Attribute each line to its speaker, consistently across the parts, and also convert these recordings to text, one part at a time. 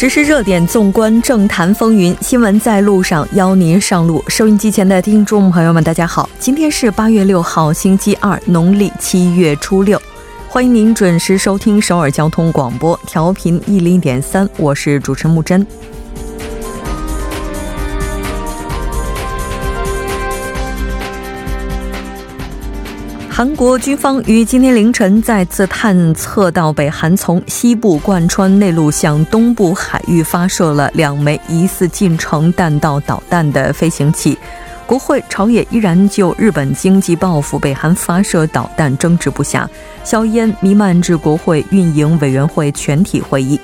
Speaker 1: 实时热点，纵观政坛风云，新闻在路上，邀您上路。收音机前的听众朋友们，大家好，今天是八月六号，星期二，农历七月初六，欢迎您准时收听首尔交通广播，调频一零点三，我是主持人木真。韩国军方于今天凌晨再次探测到北韩从西部贯穿内陆向东部海域发射了两枚疑似近程弹道导弹的飞行器。国会朝野依然就日本经济报复北韩发射导弹争执不下，硝烟弥漫至国会运营委员会全体会议。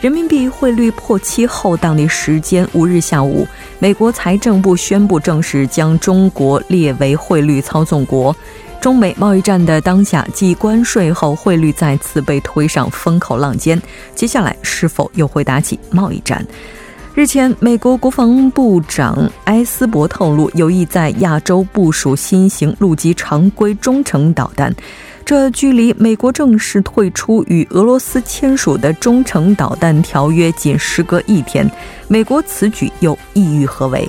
Speaker 1: 人民币汇率破七后，当地时间五日下午，美国财政部宣布正式将中国列为汇率操纵国。中美贸易战的当下，继关税后，汇率再次被推上风口浪尖。接下来是否又会打起贸易战？日前，美国国防部长埃斯珀透露，有意在亚洲部署新型陆基常规中程导弹。这距离美国正式退出与俄罗斯签署的中程导弹条约仅时隔一天。美国此举又意欲何为？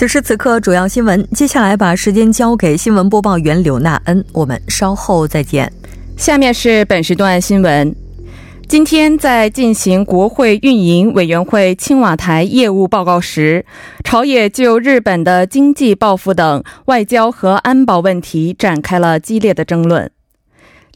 Speaker 1: 此时此刻，主要新闻。接下来把时间交给新闻播报员柳娜恩，我们稍后再见。
Speaker 2: 下面是本时段新闻。今天在进行国会运营委员会青瓦台业务报告时，朝野就日本的经济报复等外交和安保问题展开了激烈的争论。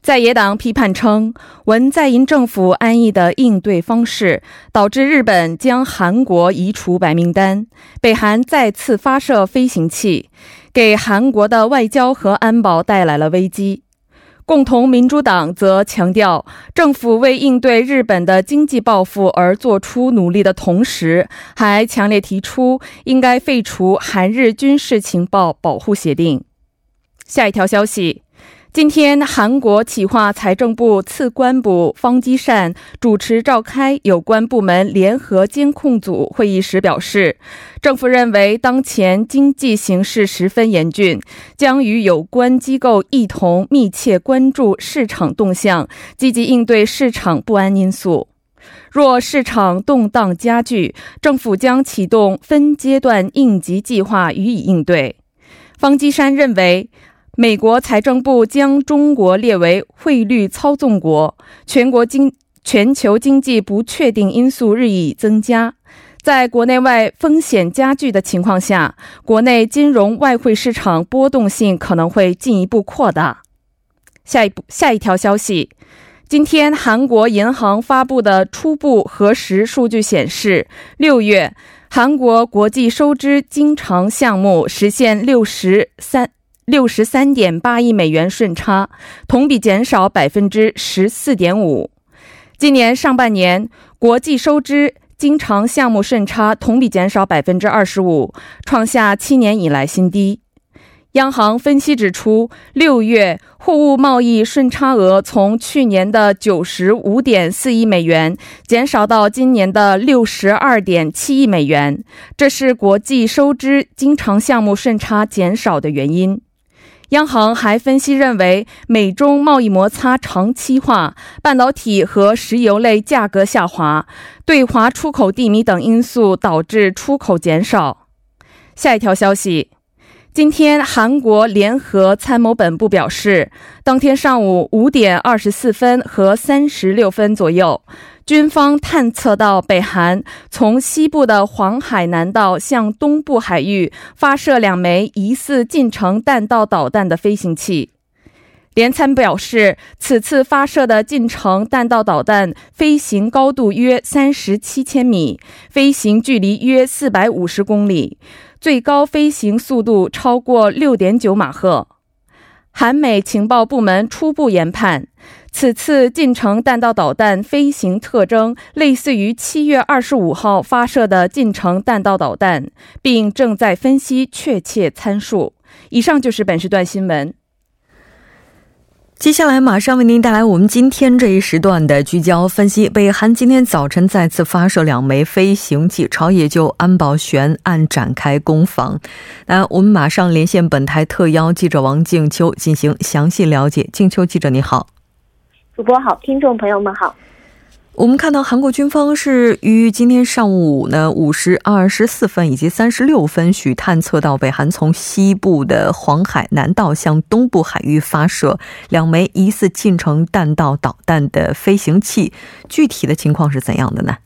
Speaker 2: 在野党批判称，文在寅政府安逸的应对方式，导致日本将韩国移除白名单，北韩再次发射飞行器，给韩国的外交和安保带来了危机。共同民主党则强调，政府为应对日本的经济报复而做出努力的同时，还强烈提出应该废除韩日军事情报保护协定。下一条消息。今天，韩国企划财政部次官部方基善主持召开有关部门联合监控组会议时表示，政府认为当前经济形势十分严峻，将与有关机构一同密切关注市场动向，积极应对市场不安因素。若市场动荡加剧，政府将启动分阶段应急计划予以应对。方基山认为。美国财政部将中国列为汇率操纵国，全国经全球经济不确定因素日益增加，在国内外风险加剧的情况下，国内金融外汇市场波动性可能会进一步扩大。下一步，下一条消息，今天韩国银行发布的初步核实数据显示，六月韩国国际收支经常项目实现六十三。六十三点八亿美元顺差，同比减少百分之十四点五。今年上半年，国际收支经常项目顺差同比减少百分之二十五，创下七年以来新低。央行分析指出，六月货物贸易顺差额从去年的九十五点四亿美元减少到今年的六十二点七亿美元，这是国际收支经常项目顺差减少的原因。央行还分析认为，美中贸易摩擦长期化、半导体和石油类价格下滑、对华出口低迷等因素导致出口减少。下一条消息，今天韩国联合参谋本部表示，当天上午五点二十四分和三十六分左右。军方探测到北韩从西部的黄海南道向东部海域发射两枚疑似近程弹道导弹的飞行器。联参表示，此次发射的近程弹道导弹飞行高度约三十七千米，飞行距离约四百五十公里，最高飞行速度超过六点九马赫。韩美情报部门初步研判，此次近程弹道导弹飞行特征类似于七月二十五号发射的近程弹道导弹，并正在分析确切参数。以上就是本时段新闻。
Speaker 1: 接下来马上为您带来我们今天这一时段的聚焦分析。北韩今天早晨再次发射两枚飞行器，朝野就安保悬案展开攻防。那我们马上连线本台特邀记者王静秋进行详细了解。静秋记者你好，
Speaker 3: 主播好，听众朋友们好。
Speaker 1: 我们看到韩国军方是于今天上午呢五时二十四分以及三十六分许探测到北韩从西部的黄海南道向东部海域发射两枚疑似近程弹道导弹的飞行器，具体的情况是怎样的呢？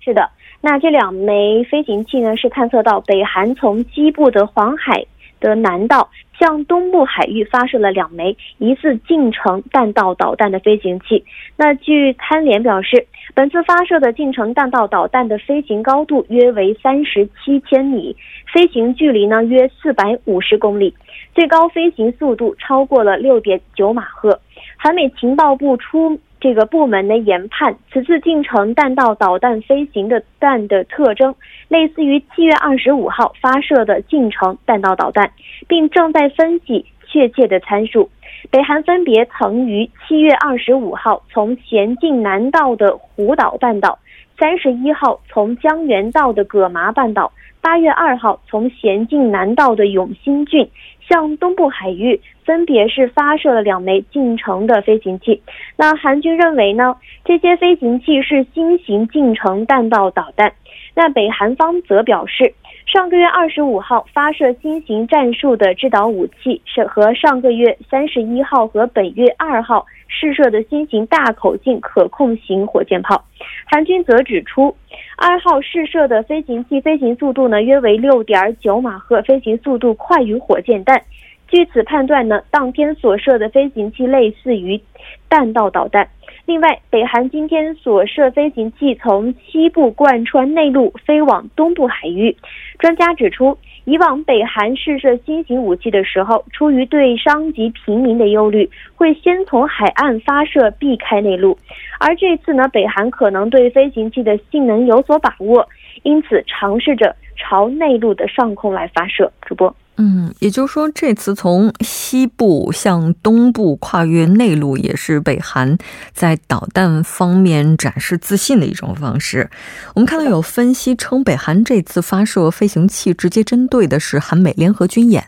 Speaker 3: 是的，那这两枚飞行器呢是探测到北韩从西部的黄海的南道。向东部海域发射了两枚疑似近程弹道导弹的飞行器。那据参联表示，本次发射的近程弹道导弹的飞行高度约为三十七千米，飞行距离呢约四百五十公里，最高飞行速度超过了六点九马赫。韩美情报部出。这个部门的研判，此次进程弹道导弹飞行的弹的特征，类似于七月二十五号发射的进程弹道导弹，并正在分析确切的参数。北韩分别曾于七月二十五号从前进南道的湖岛半岛，三十一号从江原道的葛麻半岛，八月二号从咸镜南道的永新郡。向东部海域分别是发射了两枚近程的飞行器。那韩军认为呢，这些飞行器是新型近程弹道导弹。那北韩方则表示，上个月二十五号发射新型战术的制导武器，是和上个月三十一号和本月二号试射的新型大口径可控型火箭炮。韩军则指出，二号试射的飞行器飞行速度呢约为六点九马赫，飞行速度快于火箭弹。据此判断呢，当天所射的飞行器类似于弹道导弹。另外，北韩今天所射飞行器从西部贯穿内陆飞往东部海域。专家指出，以往北韩试射新型武器的时候，出于对伤及平民的忧虑，会先从海岸发射，避开内陆。而这次呢，北韩可能对飞行器的性能有所把握，因此尝试着朝内陆的上空来发射。主播。
Speaker 1: 嗯，也就是说，这次从西部向东部跨越内陆，也是北韩在导弹方面展示自信的一种方式。我们看到有分析称，北韩这次发射飞行器直接针对的是韩美联合军演。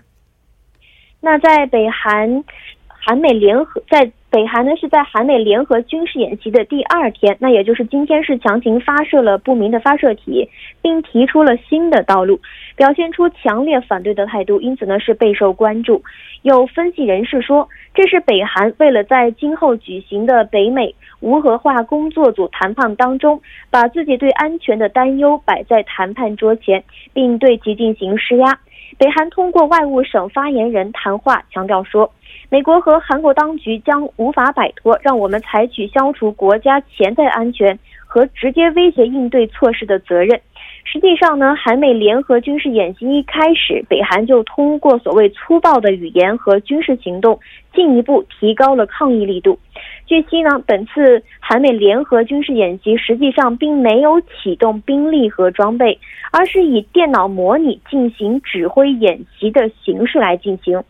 Speaker 3: 那在北韩，韩美联合在。北韩呢是在韩美联合军事演习的第二天，那也就是今天是强行发射了不明的发射体，并提出了新的道路，表现出强烈反对的态度，因此呢是备受关注。有分析人士说，这是北韩为了在今后举行的北美无核化工作组谈判当中，把自己对安全的担忧摆在谈判桌前，并对其进行施压。北韩通过外务省发言人谈话强调说。美国和韩国当局将无法摆脱让我们采取消除国家潜在安全和直接威胁应对措施的责任。实际上呢，韩美联合军事演习一开始，北韩就通过所谓粗暴的语言和军事行动，进一步提高了抗议力度。据悉呢，本次韩美联合军事演习实际上并没有启动兵力和装备，而是以电脑模拟进行指挥演习的形式来进行。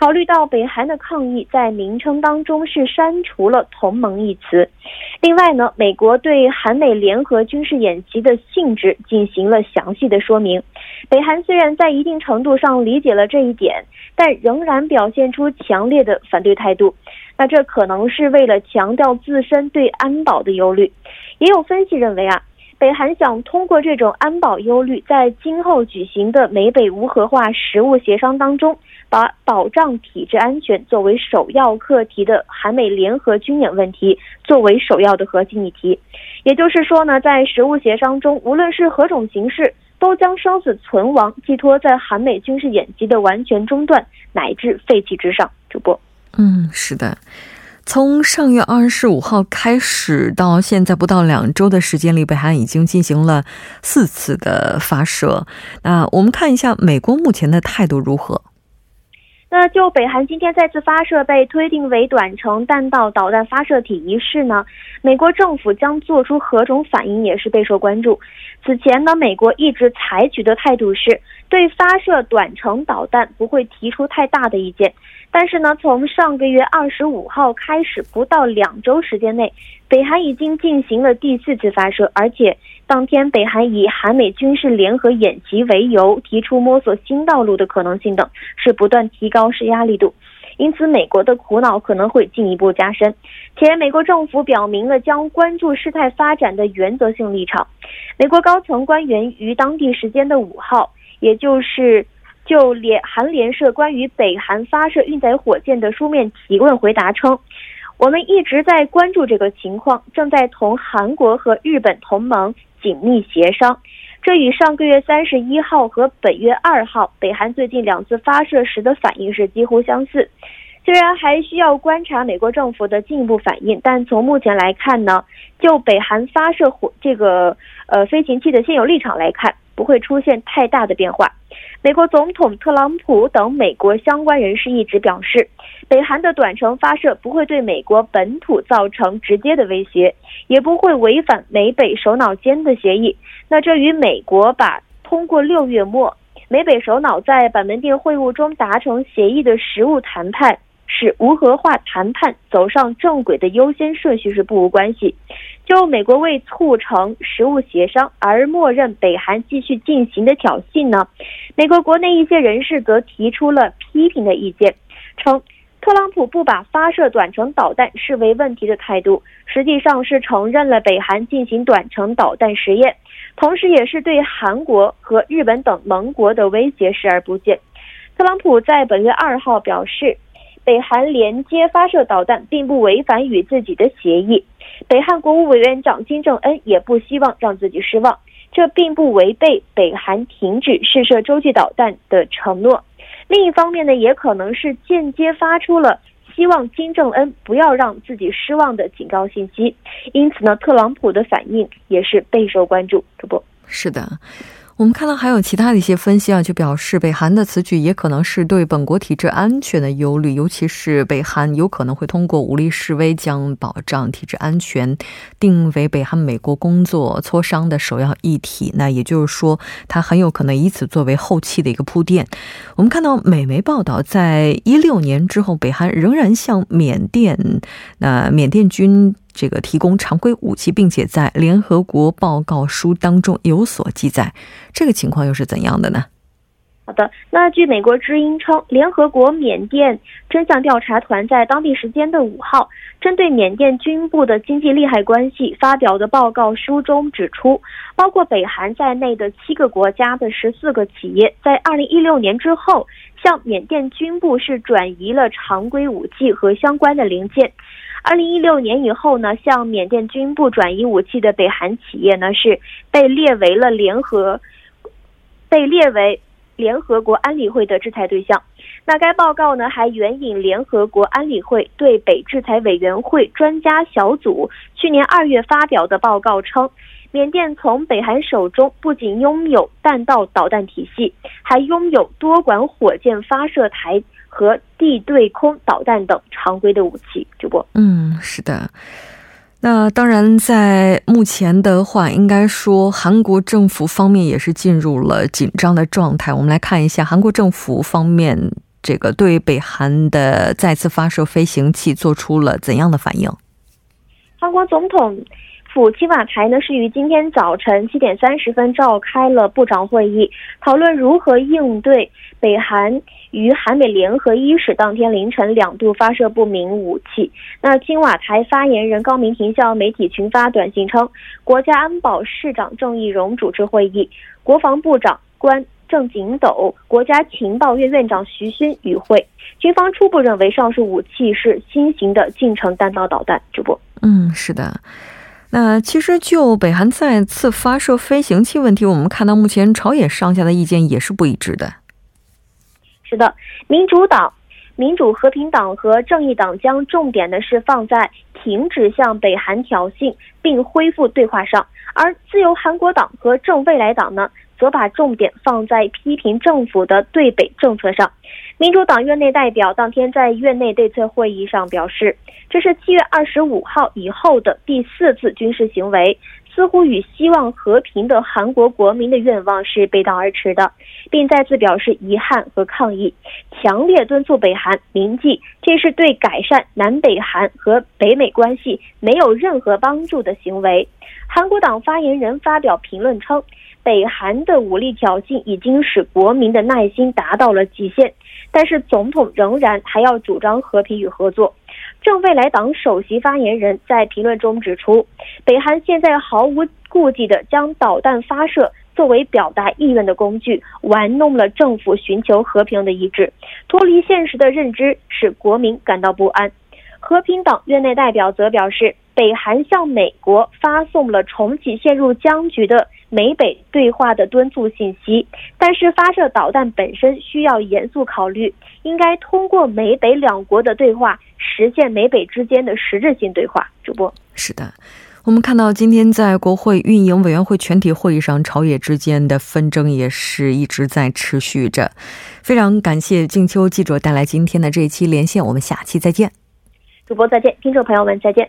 Speaker 3: 考虑到北韩的抗议，在名称当中是删除了“同盟”一词。另外呢，美国对韩美联合军事演习的性质进行了详细的说明。北韩虽然在一定程度上理解了这一点，但仍然表现出强烈的反对态度。那这可能是为了强调自身对安保的忧虑。也有分析认为啊。北韩想通过这种安保忧虑，在今后举行的美北无核化实务协商当中，把保障体制安全作为首要课题的韩美联合军演问题作为首要的核心议题。也就是说呢，在实务协商中，无论是何种形式，都将生死存亡寄托在韩美军事演习的完全中断乃至废弃之上。主播。
Speaker 1: 嗯，是的。从上月二十五号开始到现在不到两周的时间里，北韩已经进行了四次的发射。那我们看一下美国目前的态度如何？
Speaker 3: 那就北韩今天再次发射被推定为短程弹道导弹发射体一事呢，美国政府将做出何种反应也是备受关注。此前呢，美国一直采取的态度是对发射短程导弹不会提出太大的意见。但是呢，从上个月二十五号开始，不到两周时间内，北韩已经进行了第四次发射，而且当天北韩以韩美军事联合演习为由，提出摸索新道路的可能性等，是不断提高施压力度。因此，美国的苦恼可能会进一步加深。且美国政府表明了将关注事态发展的原则性立场。美国高层官员于当地时间的五号，也就是。就联韩联社关于北韩发射运载火箭的书面提问回答称，我们一直在关注这个情况，正在同韩国和日本同盟紧密协商。这与上个月三十一号和本月二号北韩最近两次发射时的反应是几乎相似。虽然还需要观察美国政府的进一步反应，但从目前来看呢，就北韩发射火这个呃飞行器的现有立场来看，不会出现太大的变化。美国总统特朗普等美国相关人士一直表示，北韩的短程发射不会对美国本土造成直接的威胁，也不会违反美北首脑间的协议。那这与美国把通过六月末美北首脑在板门店会晤中达成协议的实务谈判。使无核化谈判走上正轨的优先顺序是不无关系。就美国为促成实务协商而默认北韩继续进行的挑衅呢？美国国内一些人士则提出了批评的意见，称特朗普不把发射短程导弹视为问题的态度，实际上是承认了北韩进行短程导弹实验，同时也是对韩国和日本等盟国的威胁视而不见。特朗普在本月二号表示。北韩连接发射导弹并不违反与自己的协议，北韩国务委员长金正恩也不希望让自己失望，这并不违背北韩停止试射洲际导弹的承诺。另一方面呢，也可能是间接发出了希望金正恩不要让自己失望的警告信息。因此呢，特朗普的反应也是备受关注。主播
Speaker 1: 是的。我们看到还有其他的一些分析啊，就表示北韩的此举也可能是对本国体制安全的忧虑，尤其是北韩有可能会通过武力示威将保障体制安全定为北韩美国工作磋商的首要议题。那也就是说，它很有可能以此作为后期的一个铺垫。我们看到美媒报道，在一六年之后，北韩仍然向缅甸那缅甸军。这个提供常规武器，并且在联合国报告书当中有所记载，这个情况又是怎样的呢？
Speaker 3: 好的，那据美国之音称，联合国缅甸真相调查团在当地时间的五号，针对缅甸军部的经济利害关系发表的报告书中指出，包括北韩在内的七个国家的十四个企业，在二零一六年之后，向缅甸军部是转移了常规武器和相关的零件。二零一六年以后呢，向缅甸军部转移武器的北韩企业呢，是被列为了联合，被列为联合国安理会的制裁对象。那该报告呢，还援引联合国安理会对北制裁委员会专家小组去年二月发表的报告称，缅甸从北韩手中不仅拥有弹道导弹体系，还拥有多管火箭发射台。和地对空导弹等常规的武器。主播，
Speaker 1: 嗯，是的。那当然，在目前的话，应该说韩国政府方面也是进入了紧张的状态。我们来看一下韩国政府方面，这个对北韩的再次发射飞行器做出了怎样的反应？
Speaker 3: 韩国总统。府青瓦台呢是于今天早晨七点三十分召开了部长会议，讨论如何应对北韩与韩美联合伊始当天凌晨两度发射不明武器。那青瓦台发言人高明婷向媒体群发短信称，国家安保市长郑义荣主持会议，国防部长官郑景斗、国家情报院院长徐勋与会。军方初步认为上述武器是新型的近程弹道导弹。主播，
Speaker 1: 嗯，是的。那其实就北韩再次发射飞行器问题，我们看到目前朝野上下的意见也是不一致的。
Speaker 3: 是的，民主党民主和平党和正义党将重点的是放在停止向北韩挑衅并恢复对话上，而自由韩国党和正未来党呢，则把重点放在批评政府的对北政策上。民主党院内代表当天在院内对策会议上表示，这是七月二十五号以后的第四次军事行为，似乎与希望和平的韩国国民的愿望是背道而驰的，并再次表示遗憾和抗议，强烈敦促北韩铭记这是对改善南北韩和北美关系没有任何帮助的行为。韩国党发言人发表评论称。北韩的武力挑衅已经使国民的耐心达到了极限，但是总统仍然还要主张和平与合作。正未来党首席发言人在评论中指出，北韩现在毫无顾忌地将导弹发射作为表达意愿的工具，玩弄了政府寻求和平的意志，脱离现实的认知使国民感到不安。和平党院内代表则表示，北韩向美国发送了重启陷入僵局的。美北对话的敦促信息，但是发射导弹本身需要严肃考虑，应该通过美北两国的对话实现美北之间的实质性对话。主播
Speaker 1: 是的，我们看到今天在国会运营委员会全体会议上，朝野之间的纷争也是一直在持续着。非常感谢静秋记者带来今天的这一期连线，我们下期再见。
Speaker 3: 主播再见，听众朋友们再见。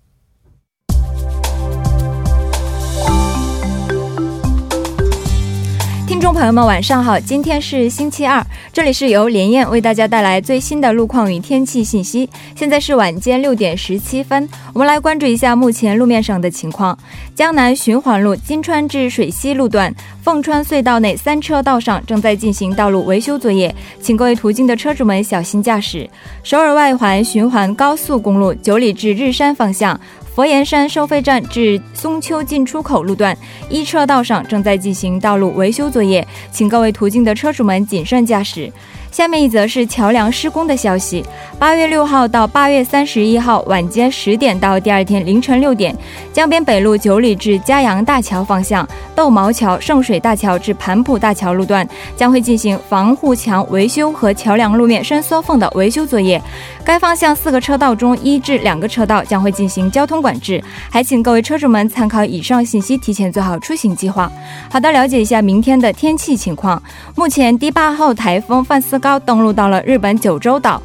Speaker 4: 众朋友们，晚上好！今天是星期二，这里是由连燕为大家带来最新的路况与天气信息。现在是晚间六点十七分，我们来关注一下目前路面上的情况。江南循环路金川至水西路段凤川隧道内三车道上正在进行道路维修作业，请各位途经的车主们小心驾驶。首尔外环循环高速公路九里至日山方向。佛岩山收费站至松丘进出口路段一车道上正在进行道路维修作业，请各位途经的车主们谨慎驾驶。下面一则是桥梁施工的消息。八月六号到八月三十一号晚间十点到第二天凌晨六点，江边北路九里至嘉阳大桥方向、豆毛桥圣水大桥至盘浦大桥路段将会进行防护墙维修和桥梁路面伸缩缝的维修作业。该方向四个车道中一至两个车道将会进行交通管制，还请各位车主们参考以上信息，提前做好出行计划。好的，了解一下明天的天气情况。目前第八号台风范斯。高登陆到了日本九州岛，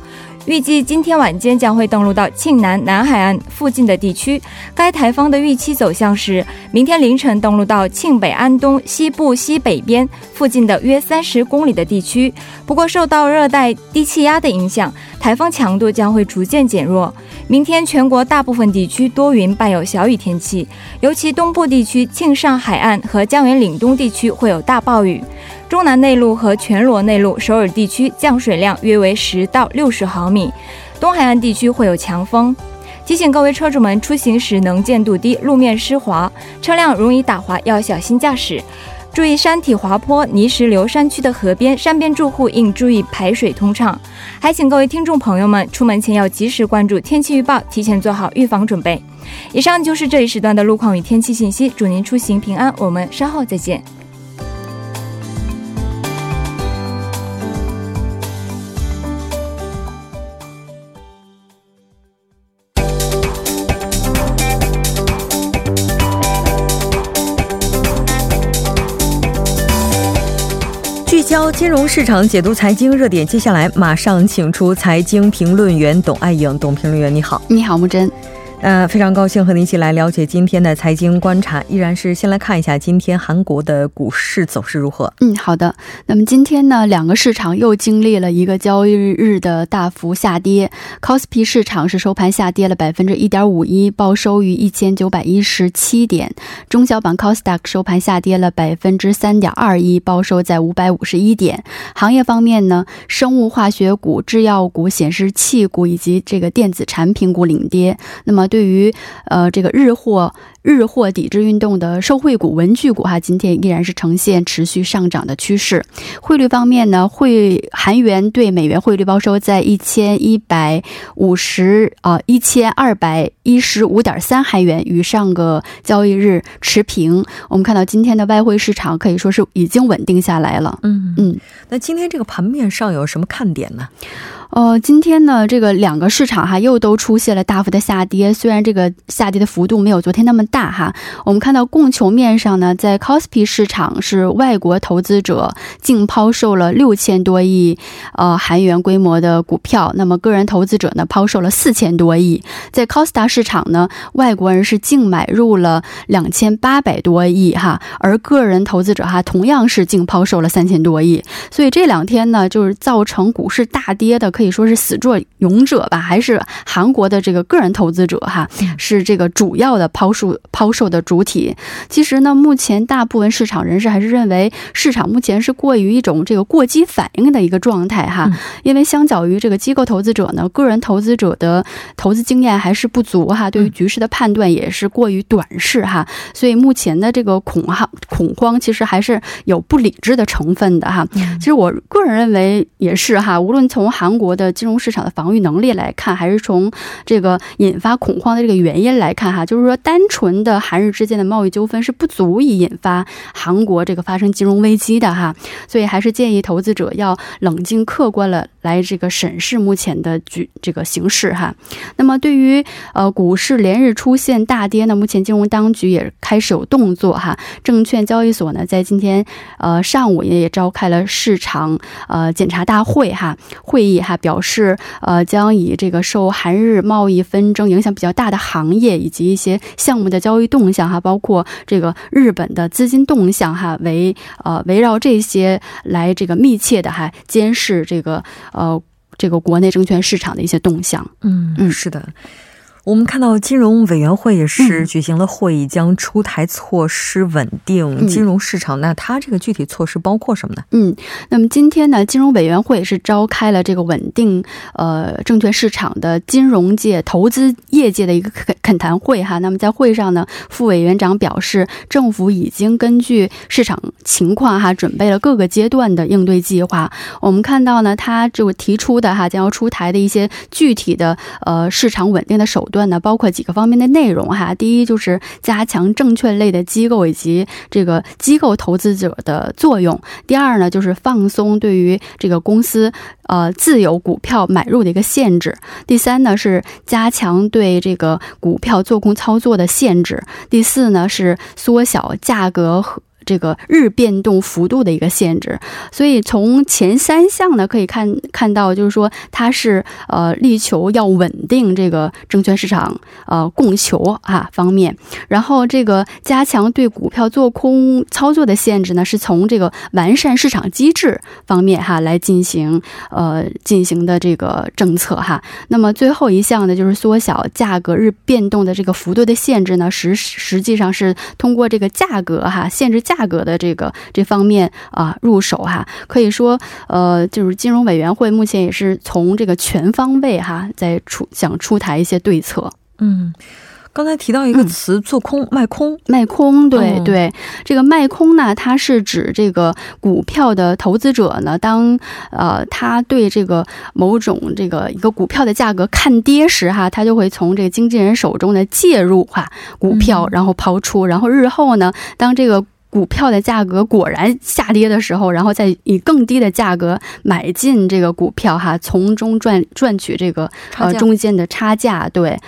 Speaker 4: 预计今天晚间将会登陆到庆南南海岸附近的地区。该台风的预期走向是明天凌晨登陆到庆北安东西部西北边附近的约三十公里的地区。不过，受到热带低气压的影响，台风强度将会逐渐减弱。明天全国大部分地区多云，伴有小雨天气，尤其东部地区庆尚海岸和江原岭东地区会有大暴雨。中南内陆和全罗内陆、首尔地区降水量约为十到六十毫米，东海岸地区会有强风。提醒各位车主们，出行时能见度低、路面湿滑、车辆容易打滑，要小心驾驶。注意山体滑坡、泥石流山区的河边、山边住户应注意排水通畅。还请各位听众朋友们，出门前要及时关注天气预报，提前做好预防准备。以上就是这一时段的路况与天气信息，祝您出行平安。我们稍后再见。
Speaker 1: 金融市场解读财经热点，接下来马上请出财经评论员董爱颖。董评论员，你好！
Speaker 5: 你好，木真。
Speaker 1: 呃，非常高兴和您一起来了解今天的财经观察。依然是先来看一下今天韩国的股市走势如何。
Speaker 5: 嗯，好的。那么今天呢，两个市场又经历了一个交易日的大幅下跌。c o s p i 市场是收盘下跌了百分之一点五一，报收于一千九百一十七点。中小板 c o s d a q 收盘下跌了百分之三点二一，报收在五百五十一点。行业方面呢，生物化学股、制药股、显示器股以及这个电子产品股领跌。那么么对于呃这个日货。日货抵制运动的受惠股、文具股哈，今天依然是呈现持续上涨的趋势。汇率方面呢，汇韩元对美元汇率报收在一千一百五十啊一千二百一十五点三韩元，与上个交易日持平。我们看到今天的外汇市场可以说是已经稳定下来了。嗯嗯，
Speaker 1: 那今天这个盘面上有什么看点呢？
Speaker 5: 呃，今天呢，这个两个市场哈又都出现了大幅的下跌，虽然这个下跌的幅度没有昨天那么大哈。我们看到供求面上呢，在 c o s p i 市场是外国投资者净抛售了六千多亿呃韩元规模的股票，那么个人投资者呢抛售了四千多亿。在 Costa 市场呢，外国人是净买入了两千八百多亿哈，而个人投资者哈同样是净抛售了三千多亿。所以这两天呢，就是造成股市大跌的。可以说是死作俑者吧，还是韩国的这个个人投资者哈，是这个主要的抛售抛售的主体。其实呢，目前大部分市场人士还是认为，市场目前是过于一种这个过激反应的一个状态哈。因为相较于这个机构投资者呢，个人投资者的投资经验还是不足哈，对于局势的判断也是过于短视哈。所以目前的这个恐慌恐慌，其实还是有不理智的成分的哈。其实我个人认为也是哈，无论从韩国。的金融市场的防御能力来看，还是从这个引发恐慌的这个原因来看，哈，就是说单纯的韩日之间的贸易纠纷是不足以引发韩国这个发生金融危机的，哈，所以还是建议投资者要冷静客观了来这个审视目前的局这个形势，哈。那么对于呃股市连日出现大跌呢，目前金融当局也开始有动作，哈，证券交易所呢在今天呃上午也也召开了市场呃检查大会，哈，会议哈。表示，呃，将以这个受韩日贸易纷争影响比较大的行业以及一些项目的交易动向，哈，包括这个日本的资金动向，哈，为呃围绕这些来这个密切的哈监视这个呃这个国内证券市场的一些动向。
Speaker 1: 嗯嗯，是的。我们看到金融委员会也是举行了会议，将出台措施稳定金融市场。那它这个具体措施包括什么呢？
Speaker 5: 嗯，那么今天呢，金融委员会是召开了这个稳定呃证券市场的金融界、投资业界的一个恳恳谈会哈。那么在会上呢，副委员长表示，政府已经根据市场情况哈，准备了各个阶段的应对计划。我们看到呢，他就提出的哈，将要出台的一些具体的呃市场稳定的手段。段呢，包括几个方面的内容哈。第一就是加强证券类的机构以及这个机构投资者的作用。第二呢，就是放松对于这个公司呃自有股票买入的一个限制。第三呢，是加强对这个股票做空操作的限制。第四呢，是缩小价格和。这个日变动幅度的一个限制，所以从前三项呢可以看看到，就是说它是呃力求要稳定这个证券市场呃供求啊方面，然后这个加强对股票做空操作的限制呢，是从这个完善市场机制方面哈来进行呃进行的这个政策哈。那么最后一项呢，就是缩小价格日变动的这个幅度的限制呢，实实际上是通过这个价格哈限制价。价格的这个这方面啊入手哈，可以说呃，就是金融委员会目前也是从这个全方位哈在出想出台一些对策。
Speaker 1: 嗯，刚才提到一个词，做空卖空
Speaker 5: 卖空，对对，这个卖空呢，它是指这个股票的投资者呢，当呃他对这个某种这个一个股票的价格看跌时哈，他就会从这个经纪人手中呢介入哈股票，然后抛出，然后日后呢，当这个。股票的价格果然下跌的时候，然后再以更低的价格买进这个股票，哈，从中赚赚取这个呃中间的差价。对，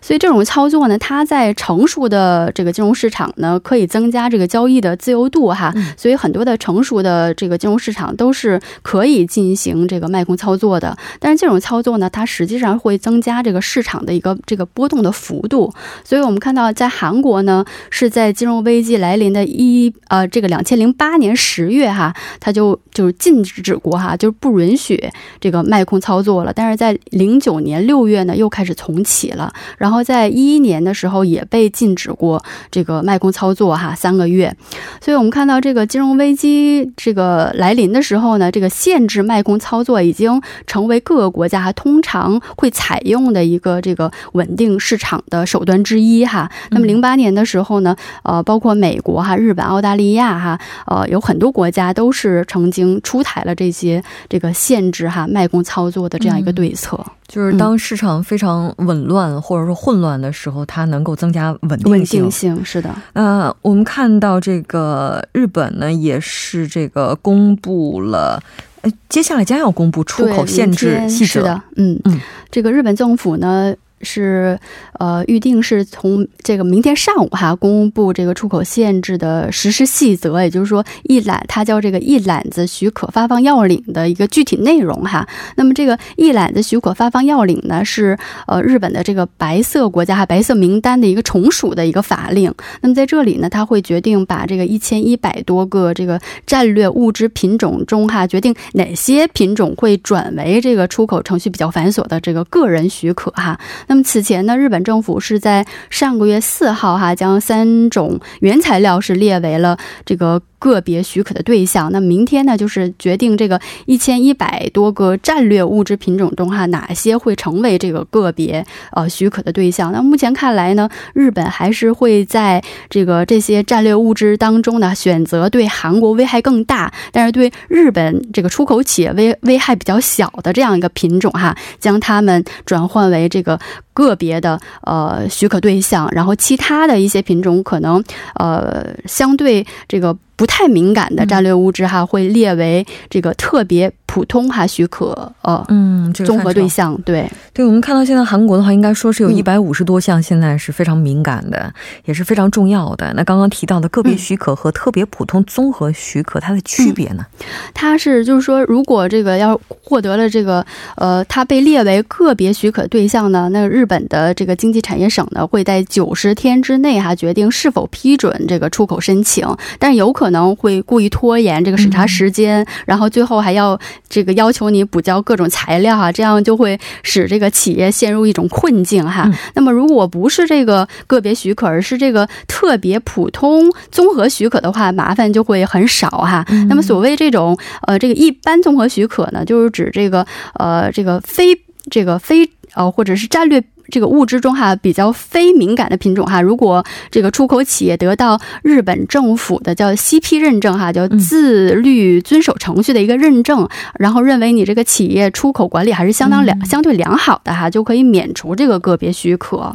Speaker 5: 所以这种操作呢，它在成熟的这个金融市场呢，可以增加这个交易的自由度，哈。所以很多的成熟的这个金融市场都是可以进行这个卖空操作的。但是这种操作呢，它实际上会增加这个市场的一个这个波动的幅度。所以我们看到，在韩国呢，是在金融危机来临的一。呃，这个两千零八年十月哈，他就就是禁止过哈，就是不允许这个卖空操作了。但是在零九年六月呢，又开始重启了。然后在一一年的时候也被禁止过这个卖空操作哈，三个月。所以我们看到这个金融危机这个来临的时候呢，这个限制卖空操作已经成为各个国家通常会采用的一个这个稳定市场的手段之一哈。那么零八年的时候呢，呃，包括美国哈、日本、澳大利亚哈，呃，有很多国家都是曾经。出台了这些这个限制哈卖空操作的这样一个对策，
Speaker 1: 就是当市场非常紊乱或者说混乱的时候，它能够增加稳定性。
Speaker 5: 稳定性是的。
Speaker 1: 呃，我们看到这个日本呢，也是这个公布了，呃，接下来将要公布出口限制细则。
Speaker 5: 嗯嗯，这个日本政府呢。是，呃，预定是从这个明天上午哈公布这个出口限制的实施细则，也就是说一揽，它叫这个一揽子许可发放要领的一个具体内容哈。那么这个一揽子许可发放要领呢，是呃日本的这个白色国家哈白色名单的一个从属的一个法令。那么在这里呢，它会决定把这个一千一百多个这个战略物资品种中哈，决定哪些品种会转为这个出口程序比较繁琐的这个个人许可哈。那么此前呢，日本政府是在上个月四号哈，将三种原材料是列为了这个。个别许可的对象，那明天呢，就是决定这个一千一百多个战略物质品种中哈，哪些会成为这个个别呃许可的对象？那目前看来呢，日本还是会在这个这些战略物质当中呢，选择对韩国危害更大，但是对日本这个出口企业危危害比较小的这样一个品种哈，将它们转换为这个个别的呃许可对象，然后其他的一些品种可能呃相对这个。不太敏感的战略物质哈，会列为这个特别。普通哈许可呃嗯综合对象对
Speaker 1: 对，我们看到现在韩国的话，应该说是有一百五十多项，现在是非常敏感的，也是非常重要的。那刚刚提到的个别许可和特别普通综合许可，它的区别呢？
Speaker 5: 它是就是说，如果这个要获得了这个呃，它被列为个别许可对象呢，那日本的这个经济产业省呢，会在九十天之内哈决定是否批准这个出口申请，但是有可能会故意拖延这个审查时间，然后最后还要。这个要求你补交各种材料哈，这样就会使这个企业陷入一种困境哈。那么，如果不是这个个别许可，而是这个特别普通综合许可的话，麻烦就会很少哈。那么，所谓这种呃这个一般综合许可呢，就是指这个呃这个非这个非呃或者是战略。这个物质中哈比较非敏感的品种哈，如果这个出口企业得到日本政府的叫 CP 认证哈，叫自律遵守程序的一个认证，然后认为你这个企业出口管理还是相当良相对良好的哈，就可以免除这个个别许可。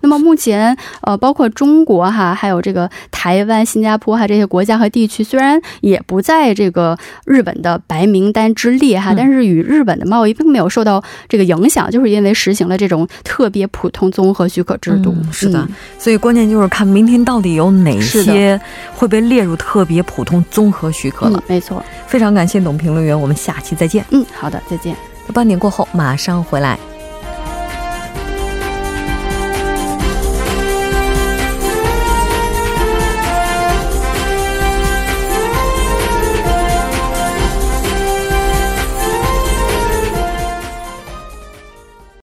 Speaker 5: 那么目前呃，包括中国哈，还有这个台湾、新加坡哈这些国家和地区，虽然也不在这个日本的白名单之列哈，但是与日本的贸易并没有受到这个影响，就是因为实行了这种特。别普通综合许可制度
Speaker 1: 是的，所以关键就是看明天到底有哪些会被列入特别普通综合许可了。
Speaker 5: 没错，
Speaker 1: 非常感谢董评论员，我们下期再见。
Speaker 5: 嗯，好的，再见。
Speaker 1: 半点过后马上回来。